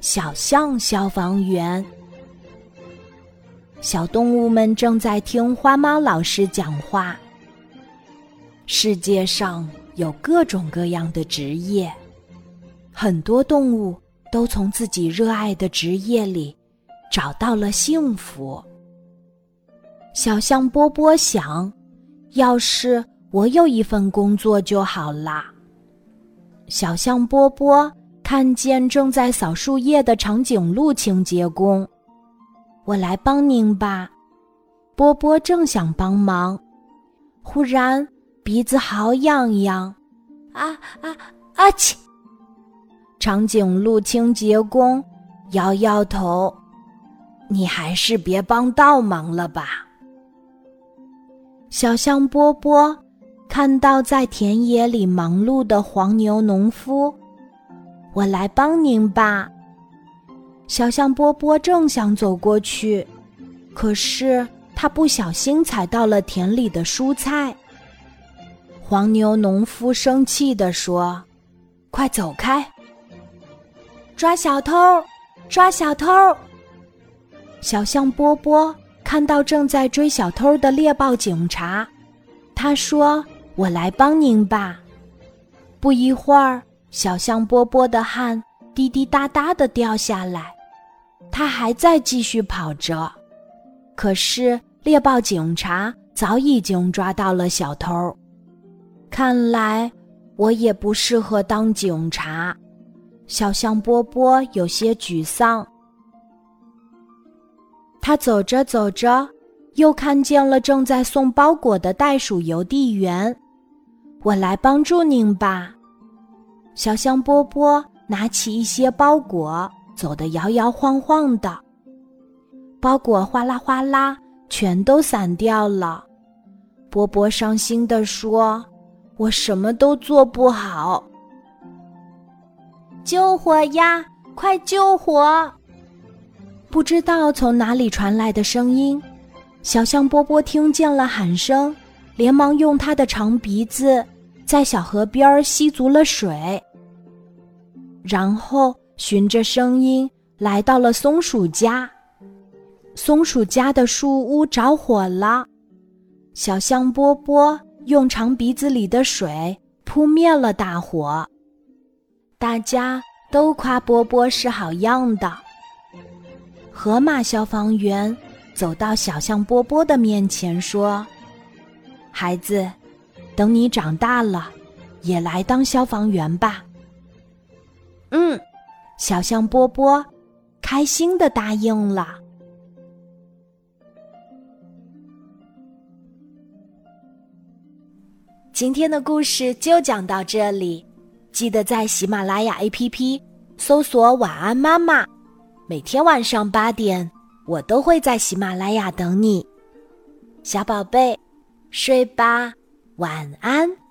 小象消防员。小动物们正在听花猫老师讲话。世界上有各种各样的职业，很多动物都从自己热爱的职业里找到了幸福。小象波波想，要是我有一份工作就好啦。小象波波看见正在扫树叶的长颈鹿清洁工。我来帮您吧，波波正想帮忙，忽然鼻子好痒痒，啊啊啊！切！长颈鹿清洁工摇摇头：“你还是别帮倒忙了吧。”小象波波看到在田野里忙碌的黄牛农夫，我来帮您吧。小象波波正想走过去，可是他不小心踩到了田里的蔬菜。黄牛农夫生气地说：“快走开！抓小偷！抓小偷！”小象波波看到正在追小偷的猎豹警察，他说：“我来帮您吧。”不一会儿，小象波波的汗滴滴答答的掉下来。他还在继续跑着，可是猎豹警察早已经抓到了小偷。看来我也不适合当警察。小象波波有些沮丧。他走着走着，又看见了正在送包裹的袋鼠邮递员。我来帮助您吧。小象波波拿起一些包裹。走得摇摇晃晃的，包裹哗啦哗啦，全都散掉了。波波伤心地说：“我什么都做不好。”救火呀！快救火！不知道从哪里传来的声音，小象波波听见了喊声，连忙用他的长鼻子在小河边吸足了水，然后。循着声音来到了松鼠家，松鼠家的树屋着火了。小象波波用长鼻子里的水扑灭了大火，大家都夸波波是好样的。河马消防员走到小象波波的面前说：“孩子，等你长大了，也来当消防员吧。”嗯。小象波波开心的答应了。今天的故事就讲到这里，记得在喜马拉雅 APP 搜索“晚安妈妈”，每天晚上八点，我都会在喜马拉雅等你，小宝贝，睡吧，晚安。